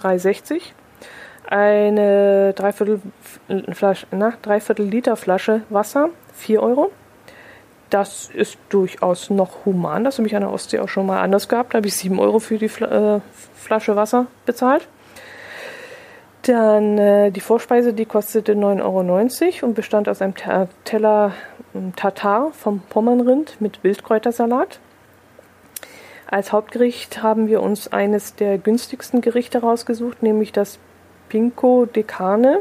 3,60 eine Dreiviertel, Flasche, na, Dreiviertel Liter Flasche Wasser, 4 Euro. Das ist durchaus noch human. Das habe ich an der Ostsee auch schon mal anders gehabt. Da habe ich 7 Euro für die äh, Flasche Wasser bezahlt. Dann äh, die Vorspeise, die kostete 9,90 Euro und bestand aus einem Teller ähm, Tatar vom Pommernrind mit Wildkräutersalat. Als Hauptgericht haben wir uns eines der günstigsten Gerichte rausgesucht, nämlich das Pinko Decane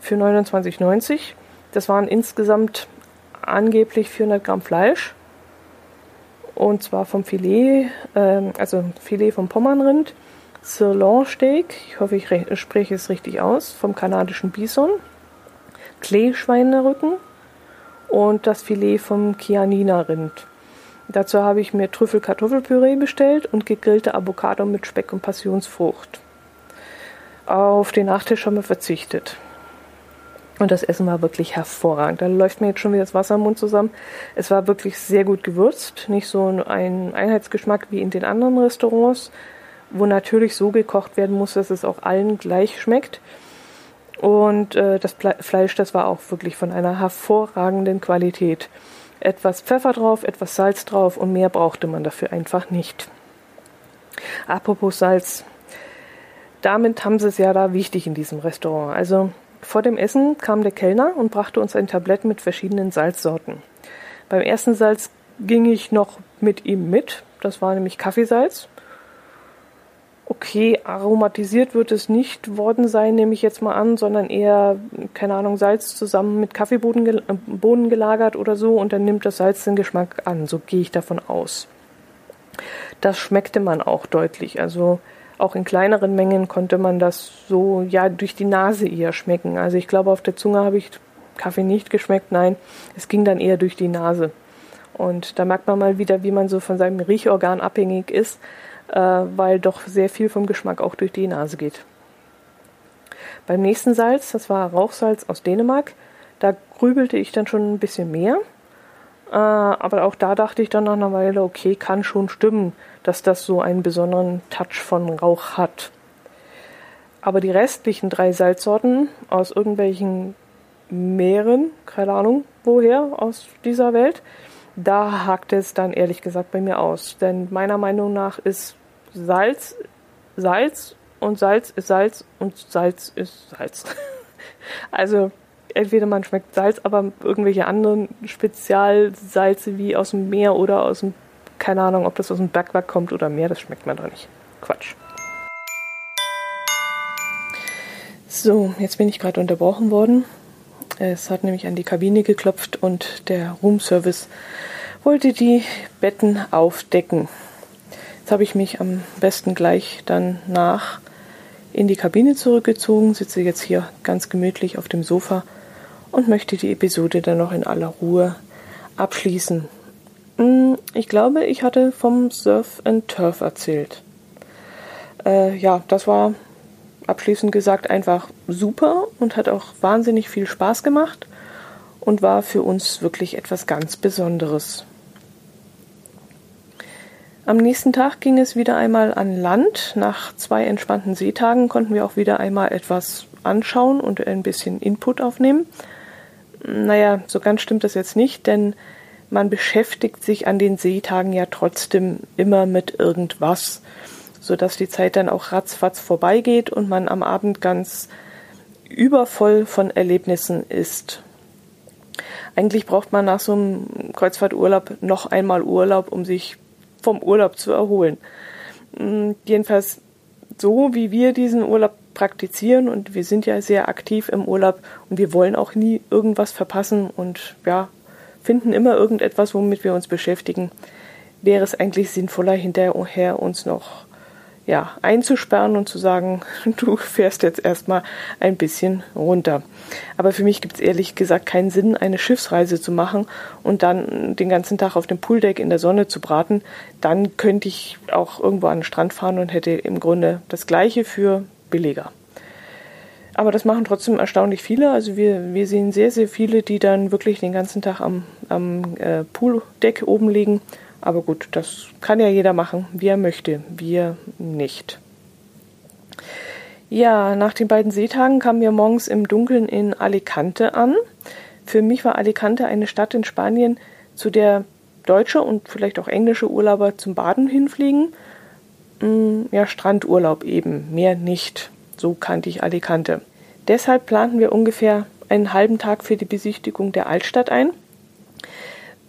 für 29,90. Das waren insgesamt angeblich 400 Gramm Fleisch. Und zwar vom Filet, äh, also Filet vom Pommernrind, Sirloin Steak, ich hoffe, ich spreche es richtig aus, vom kanadischen Bison, Kleeschweinerücken und das Filet vom Chianina Rind. Dazu habe ich mir Trüffel-Kartoffelpüree bestellt und gegrillte Avocado mit Speck und Passionsfrucht. Auf den Nachtisch haben wir verzichtet. Und das Essen war wirklich hervorragend. Da läuft mir jetzt schon wieder das Wasser im Mund zusammen. Es war wirklich sehr gut gewürzt. Nicht so ein Einheitsgeschmack wie in den anderen Restaurants, wo natürlich so gekocht werden muss, dass es auch allen gleich schmeckt. Und äh, das Fleisch, das war auch wirklich von einer hervorragenden Qualität. Etwas Pfeffer drauf, etwas Salz drauf und mehr brauchte man dafür einfach nicht. Apropos Salz. Damit haben sie es ja da wichtig in diesem Restaurant. Also vor dem Essen kam der Kellner und brachte uns ein Tablett mit verschiedenen Salzsorten. Beim ersten Salz ging ich noch mit ihm mit. Das war nämlich Kaffeesalz. Okay, aromatisiert wird es nicht worden sein, nehme ich jetzt mal an, sondern eher, keine Ahnung, Salz zusammen mit Kaffeebohnen äh, gelagert oder so und dann nimmt das Salz den Geschmack an. So gehe ich davon aus. Das schmeckte man auch deutlich. Also auch in kleineren Mengen konnte man das so ja durch die Nase eher schmecken. Also ich glaube, auf der Zunge habe ich Kaffee nicht geschmeckt. Nein, es ging dann eher durch die Nase. Und da merkt man mal wieder, wie man so von seinem Riechorgan abhängig ist äh, weil doch sehr viel vom Geschmack auch durch die Nase geht. Beim nächsten Salz, das war Rauchsalz aus Dänemark, da grübelte ich dann schon ein bisschen mehr. Äh, aber auch da dachte ich dann nach einer Weile, okay, kann schon stimmen, dass das so einen besonderen Touch von Rauch hat. Aber die restlichen drei Salzsorten aus irgendwelchen Meeren, keine Ahnung woher aus dieser Welt, da hakt es dann ehrlich gesagt bei mir aus. Denn meiner Meinung nach ist Salz, Salz und Salz ist Salz und Salz ist Salz. <laughs> also entweder man schmeckt Salz, aber irgendwelche anderen Spezialsalze wie aus dem Meer oder aus dem, keine Ahnung, ob das aus dem Bergwerk kommt oder Meer, das schmeckt man doch nicht. Quatsch. So, jetzt bin ich gerade unterbrochen worden. Es hat nämlich an die Kabine geklopft und der Roomservice wollte die Betten aufdecken. Jetzt habe ich mich am besten gleich dann nach in die Kabine zurückgezogen, sitze jetzt hier ganz gemütlich auf dem Sofa und möchte die Episode dann noch in aller Ruhe abschließen. Hm, ich glaube, ich hatte vom Surf and Turf erzählt. Äh, ja, das war abschließend gesagt einfach super und hat auch wahnsinnig viel Spaß gemacht und war für uns wirklich etwas ganz Besonderes. Am nächsten Tag ging es wieder einmal an Land. Nach zwei entspannten Seetagen konnten wir auch wieder einmal etwas anschauen und ein bisschen Input aufnehmen. Naja, so ganz stimmt das jetzt nicht, denn man beschäftigt sich an den Seetagen ja trotzdem immer mit irgendwas, sodass die Zeit dann auch ratzfatz vorbeigeht und man am Abend ganz übervoll von Erlebnissen ist. Eigentlich braucht man nach so einem Kreuzfahrturlaub noch einmal Urlaub, um sich vom Urlaub zu erholen. Mm, jedenfalls so, wie wir diesen Urlaub praktizieren und wir sind ja sehr aktiv im Urlaub und wir wollen auch nie irgendwas verpassen und ja, finden immer irgendetwas, womit wir uns beschäftigen, wäre es eigentlich sinnvoller, hinterher uns noch ja, einzusperren und zu sagen, <laughs> du fährst jetzt erstmal ein bisschen runter. Aber für mich gibt es ehrlich gesagt keinen Sinn, eine Schiffsreise zu machen und dann den ganzen Tag auf dem Pooldeck in der Sonne zu braten. Dann könnte ich auch irgendwo an den Strand fahren und hätte im Grunde das Gleiche für billiger. Aber das machen trotzdem erstaunlich viele. Also wir, wir sehen sehr, sehr viele, die dann wirklich den ganzen Tag am, am äh, Pooldeck oben liegen aber gut, das kann ja jeder machen, wie er möchte, wir nicht. Ja, nach den beiden Seetagen kamen wir morgens im Dunkeln in Alicante an. Für mich war Alicante eine Stadt in Spanien, zu der deutsche und vielleicht auch englische Urlauber zum Baden hinfliegen. Ja, Strandurlaub eben, mehr nicht. So kannte ich Alicante. Deshalb planten wir ungefähr einen halben Tag für die Besichtigung der Altstadt ein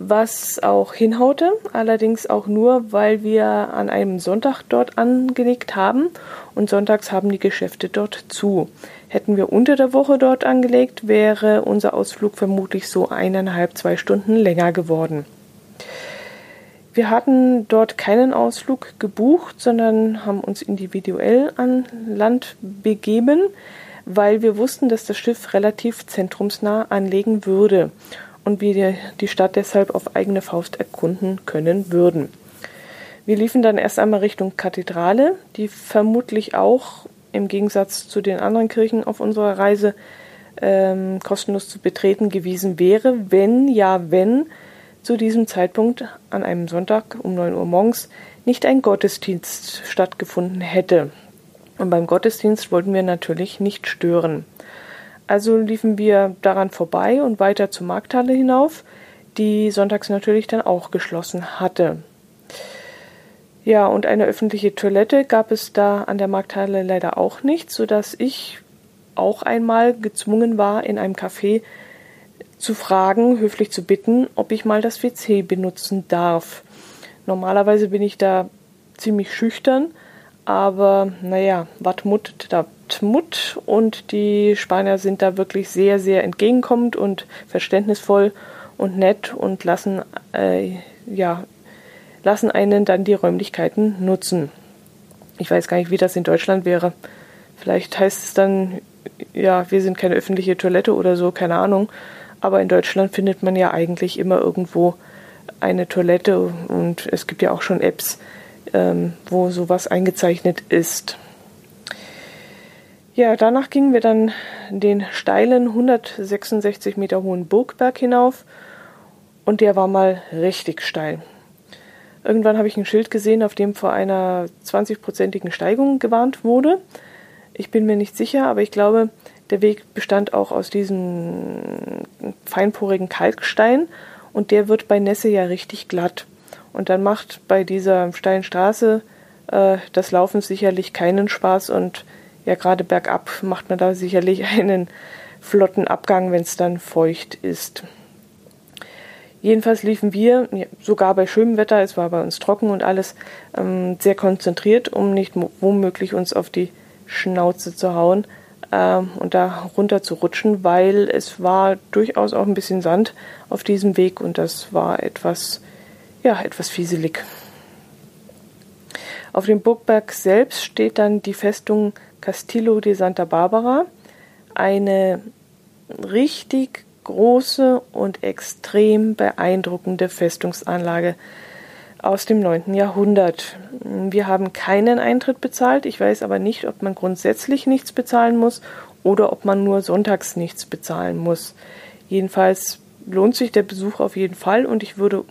was auch hinhaute, allerdings auch nur, weil wir an einem Sonntag dort angelegt haben und sonntags haben die Geschäfte dort zu. Hätten wir unter der Woche dort angelegt, wäre unser Ausflug vermutlich so eineinhalb, zwei Stunden länger geworden. Wir hatten dort keinen Ausflug gebucht, sondern haben uns individuell an Land begeben, weil wir wussten, dass das Schiff relativ zentrumsnah anlegen würde und wir die Stadt deshalb auf eigene Faust erkunden können würden. Wir liefen dann erst einmal Richtung Kathedrale, die vermutlich auch im Gegensatz zu den anderen Kirchen auf unserer Reise ähm, kostenlos zu betreten gewesen wäre, wenn ja, wenn zu diesem Zeitpunkt an einem Sonntag um 9 Uhr morgens nicht ein Gottesdienst stattgefunden hätte. Und beim Gottesdienst wollten wir natürlich nicht stören. Also liefen wir daran vorbei und weiter zur Markthalle hinauf, die sonntags natürlich dann auch geschlossen hatte. Ja, und eine öffentliche Toilette gab es da an der Markthalle leider auch nicht, sodass ich auch einmal gezwungen war, in einem Café zu fragen, höflich zu bitten, ob ich mal das WC benutzen darf. Normalerweise bin ich da ziemlich schüchtern, aber naja, wat mut, dat mut und die Spanier sind da wirklich sehr, sehr entgegenkommend und verständnisvoll und nett und lassen, äh, ja, lassen einen dann die Räumlichkeiten nutzen. Ich weiß gar nicht, wie das in Deutschland wäre. Vielleicht heißt es dann, ja, wir sind keine öffentliche Toilette oder so, keine Ahnung. Aber in Deutschland findet man ja eigentlich immer irgendwo eine Toilette und es gibt ja auch schon Apps, ähm, wo sowas eingezeichnet ist. Ja, danach gingen wir dann den steilen 166 Meter hohen Burgberg hinauf und der war mal richtig steil. Irgendwann habe ich ein Schild gesehen, auf dem vor einer 20-prozentigen Steigung gewarnt wurde. Ich bin mir nicht sicher, aber ich glaube, der Weg bestand auch aus diesem feinporigen Kalkstein und der wird bei Nässe ja richtig glatt. Und dann macht bei dieser steilen Straße äh, das Laufen sicherlich keinen Spaß und ja, gerade bergab macht man da sicherlich <laughs> einen flotten Abgang, wenn es dann feucht ist. Jedenfalls liefen wir, sogar bei schönem Wetter, es war bei uns trocken und alles, ähm, sehr konzentriert, um nicht womöglich uns auf die Schnauze zu hauen ähm, und da runter zu rutschen, weil es war durchaus auch ein bisschen Sand auf diesem Weg und das war etwas, ja, etwas fieselig. Auf dem Burgberg selbst steht dann die Festung Castillo de Santa Barbara, eine richtig große und extrem beeindruckende Festungsanlage aus dem 9. Jahrhundert. Wir haben keinen Eintritt bezahlt. Ich weiß aber nicht, ob man grundsätzlich nichts bezahlen muss oder ob man nur sonntags nichts bezahlen muss. Jedenfalls lohnt sich der Besuch auf jeden Fall und ich würde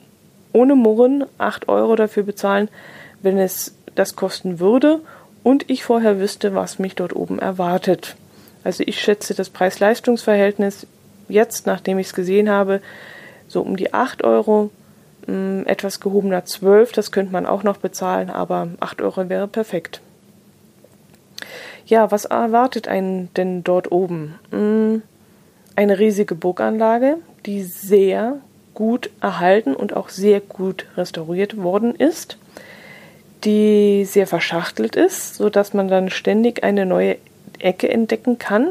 ohne Murren 8 Euro dafür bezahlen, wenn es das kosten würde und ich vorher wüsste, was mich dort oben erwartet. Also ich schätze das Preis-Leistungs-Verhältnis jetzt, nachdem ich es gesehen habe, so um die 8 Euro etwas gehobener 12, das könnte man auch noch bezahlen, aber 8 Euro wäre perfekt. Ja, was erwartet einen denn dort oben? Hm, eine riesige Burganlage, die sehr gut erhalten und auch sehr gut restauriert worden ist, die sehr verschachtelt ist, sodass man dann ständig eine neue Ecke entdecken kann.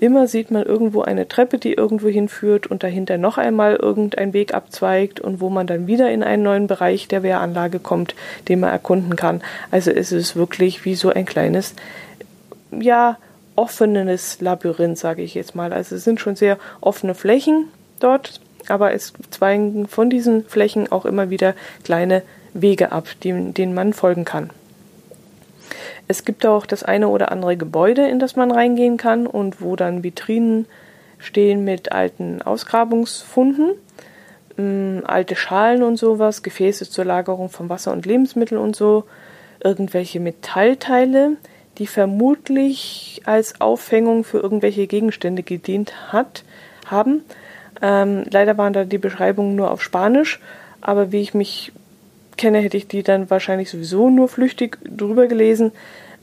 Immer sieht man irgendwo eine Treppe, die irgendwo hinführt und dahinter noch einmal irgendein Weg abzweigt und wo man dann wieder in einen neuen Bereich der Wehranlage kommt, den man erkunden kann. Also es ist wirklich wie so ein kleines, ja, offenes Labyrinth, sage ich jetzt mal. Also es sind schon sehr offene Flächen dort, aber es zweigen von diesen Flächen auch immer wieder kleine Wege ab, denen man folgen kann. Es gibt auch das eine oder andere Gebäude, in das man reingehen kann und wo dann Vitrinen stehen mit alten Ausgrabungsfunden, ähm, alte Schalen und sowas, Gefäße zur Lagerung von Wasser und Lebensmitteln und so, irgendwelche Metallteile, die vermutlich als Aufhängung für irgendwelche Gegenstände gedient hat, haben. Ähm, leider waren da die Beschreibungen nur auf Spanisch, aber wie ich mich kenne, hätte ich die dann wahrscheinlich sowieso nur flüchtig drüber gelesen.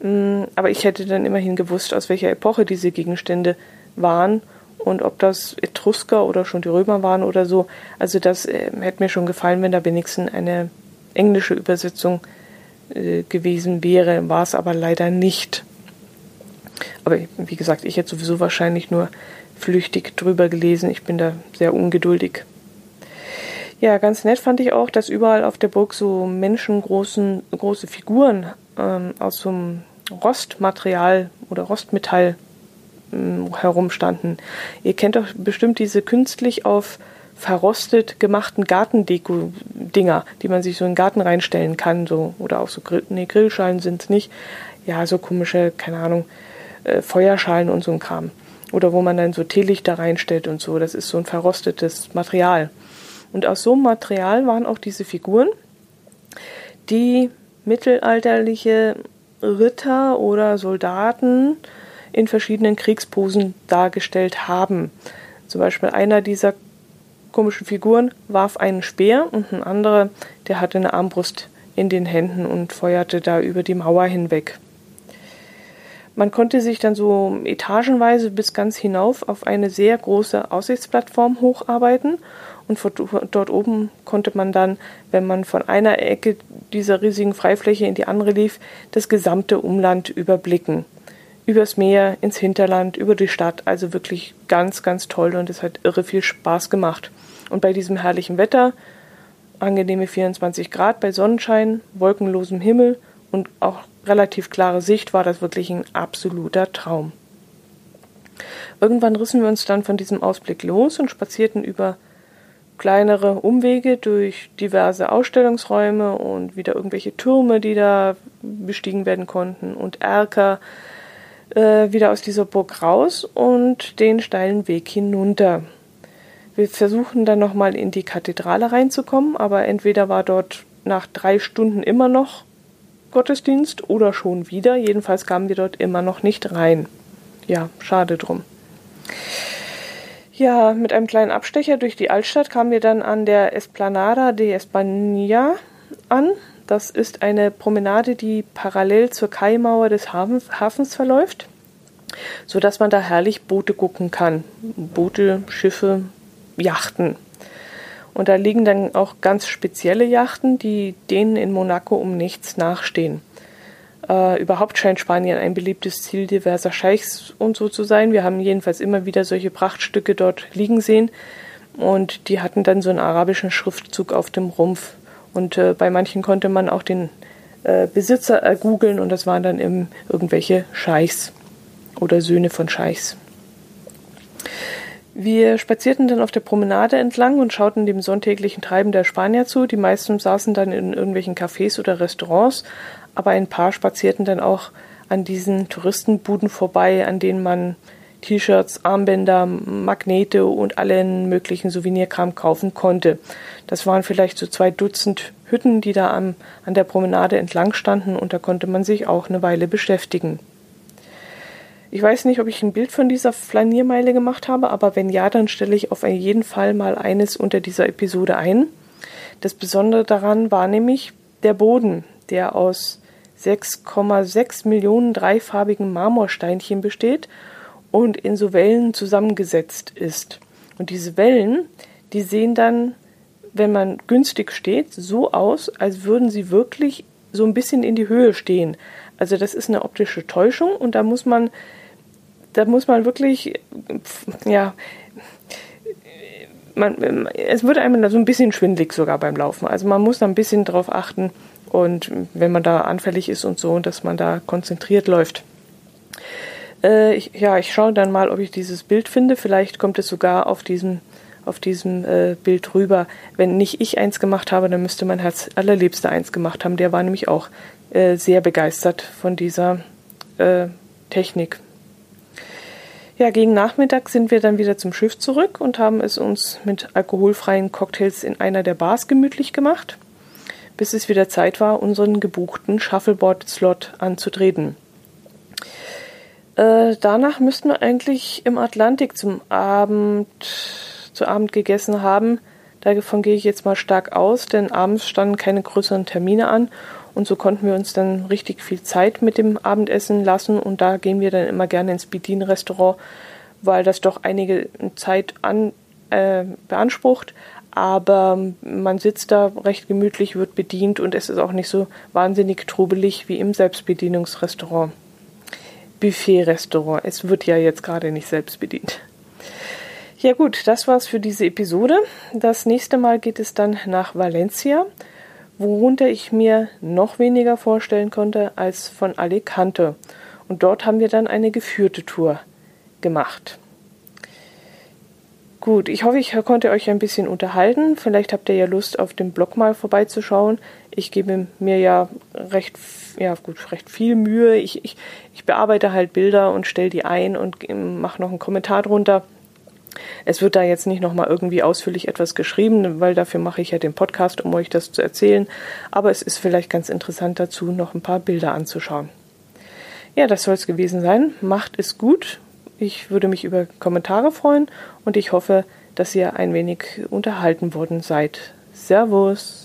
Mm, aber ich hätte dann immerhin gewusst, aus welcher Epoche diese Gegenstände waren und ob das Etrusker oder schon die Römer waren oder so. Also das äh, hätte mir schon gefallen, wenn da wenigstens eine englische Übersetzung äh, gewesen wäre, war es aber leider nicht. Aber wie gesagt, ich hätte sowieso wahrscheinlich nur flüchtig drüber gelesen. Ich bin da sehr ungeduldig. Ja, ganz nett fand ich auch, dass überall auf der Burg so menschengroße große Figuren ähm, aus so einem Rostmaterial oder Rostmetall ähm, herumstanden. Ihr kennt doch bestimmt diese künstlich auf verrostet gemachten Gartendeko-Dinger, die man sich so in den Garten reinstellen kann, so oder auch so Grill, nee, Grillschalen sind es nicht. Ja, so komische, keine Ahnung, äh, Feuerschalen und so ein Kram. Oder wo man dann so Teelichter reinstellt und so. Das ist so ein verrostetes Material. Und aus so einem Material waren auch diese Figuren, die mittelalterliche Ritter oder Soldaten in verschiedenen Kriegsposen dargestellt haben. Zum Beispiel einer dieser komischen Figuren warf einen Speer und ein anderer, der hatte eine Armbrust in den Händen und feuerte da über die Mauer hinweg. Man konnte sich dann so etagenweise bis ganz hinauf auf eine sehr große Aussichtsplattform hocharbeiten und von dort oben konnte man dann, wenn man von einer Ecke dieser riesigen Freifläche in die andere lief, das gesamte Umland überblicken. Übers Meer, ins Hinterland, über die Stadt, also wirklich ganz, ganz toll und es hat irre viel Spaß gemacht. Und bei diesem herrlichen Wetter, angenehme 24 Grad bei Sonnenschein, wolkenlosem Himmel und auch relativ klare Sicht war das wirklich ein absoluter Traum. Irgendwann rissen wir uns dann von diesem Ausblick los und spazierten über kleinere Umwege durch diverse Ausstellungsräume und wieder irgendwelche Türme, die da bestiegen werden konnten und Erker äh, wieder aus dieser Burg raus und den steilen Weg hinunter. Wir versuchen dann nochmal in die Kathedrale reinzukommen, aber entweder war dort nach drei Stunden immer noch Gottesdienst oder schon wieder. Jedenfalls kamen wir dort immer noch nicht rein. Ja, schade drum. Ja, mit einem kleinen Abstecher durch die Altstadt kamen wir dann an der Esplanada de España an. Das ist eine Promenade, die parallel zur Kaimauer des Hafens verläuft, sodass man da herrlich Boote gucken kann. Boote, Schiffe, Yachten. Und da liegen dann auch ganz spezielle Yachten, die denen in Monaco um nichts nachstehen. Äh, überhaupt scheint Spanien ein beliebtes Ziel diverser Scheichs und so zu sein. Wir haben jedenfalls immer wieder solche Prachtstücke dort liegen sehen. Und die hatten dann so einen arabischen Schriftzug auf dem Rumpf. Und äh, bei manchen konnte man auch den äh, Besitzer ergoogeln und das waren dann eben irgendwelche Scheichs oder Söhne von Scheichs. Wir spazierten dann auf der Promenade entlang und schauten dem sonntäglichen Treiben der Spanier zu. Die meisten saßen dann in irgendwelchen Cafés oder Restaurants, aber ein paar spazierten dann auch an diesen Touristenbuden vorbei, an denen man T-Shirts, Armbänder, Magnete und allen möglichen Souvenirkram kaufen konnte. Das waren vielleicht so zwei Dutzend Hütten, die da am, an der Promenade entlang standen und da konnte man sich auch eine Weile beschäftigen. Ich weiß nicht, ob ich ein Bild von dieser Flaniermeile gemacht habe, aber wenn ja, dann stelle ich auf jeden Fall mal eines unter dieser Episode ein. Das Besondere daran war nämlich der Boden, der aus 6,6 Millionen dreifarbigen Marmorsteinchen besteht und in so Wellen zusammengesetzt ist. Und diese Wellen, die sehen dann, wenn man günstig steht, so aus, als würden sie wirklich so ein bisschen in die Höhe stehen. Also das ist eine optische Täuschung und da muss man da muss man wirklich, ja, man, es wird einem so ein bisschen schwindlig sogar beim Laufen. Also man muss da ein bisschen drauf achten und wenn man da anfällig ist und so, dass man da konzentriert läuft. Äh, ich, ja, ich schaue dann mal, ob ich dieses Bild finde. Vielleicht kommt es sogar auf diesem, auf diesem äh, Bild rüber. Wenn nicht ich eins gemacht habe, dann müsste mein Herz allerliebster eins gemacht haben. Der war nämlich auch äh, sehr begeistert von dieser äh, Technik. Ja, gegen Nachmittag sind wir dann wieder zum Schiff zurück und haben es uns mit alkoholfreien Cocktails in einer der Bars gemütlich gemacht, bis es wieder Zeit war, unseren gebuchten Shuffleboard-Slot anzutreten. Äh, danach müssten wir eigentlich im Atlantik zum Abend, zu Abend gegessen haben. Davon gehe ich jetzt mal stark aus, denn abends standen keine größeren Termine an und so konnten wir uns dann richtig viel Zeit mit dem Abendessen lassen und da gehen wir dann immer gerne ins Bedien-Restaurant, weil das doch einige Zeit an, äh, beansprucht. Aber man sitzt da recht gemütlich, wird bedient und es ist auch nicht so wahnsinnig trubelig wie im Selbstbedienungsrestaurant. Buffet-Restaurant. Es wird ja jetzt gerade nicht selbst bedient. Ja gut, das war's für diese Episode. Das nächste Mal geht es dann nach Valencia worunter ich mir noch weniger vorstellen konnte als von Alicante. Und dort haben wir dann eine geführte Tour gemacht. Gut, ich hoffe, ich konnte euch ein bisschen unterhalten. Vielleicht habt ihr ja Lust, auf dem Blog mal vorbeizuschauen. Ich gebe mir ja recht, ja gut, recht viel Mühe. Ich, ich, ich bearbeite halt Bilder und stelle die ein und mache noch einen Kommentar drunter. Es wird da jetzt nicht nochmal irgendwie ausführlich etwas geschrieben, weil dafür mache ich ja den Podcast, um euch das zu erzählen. Aber es ist vielleicht ganz interessant dazu, noch ein paar Bilder anzuschauen. Ja, das soll es gewesen sein. Macht es gut. Ich würde mich über Kommentare freuen und ich hoffe, dass ihr ein wenig unterhalten worden seid. Servus.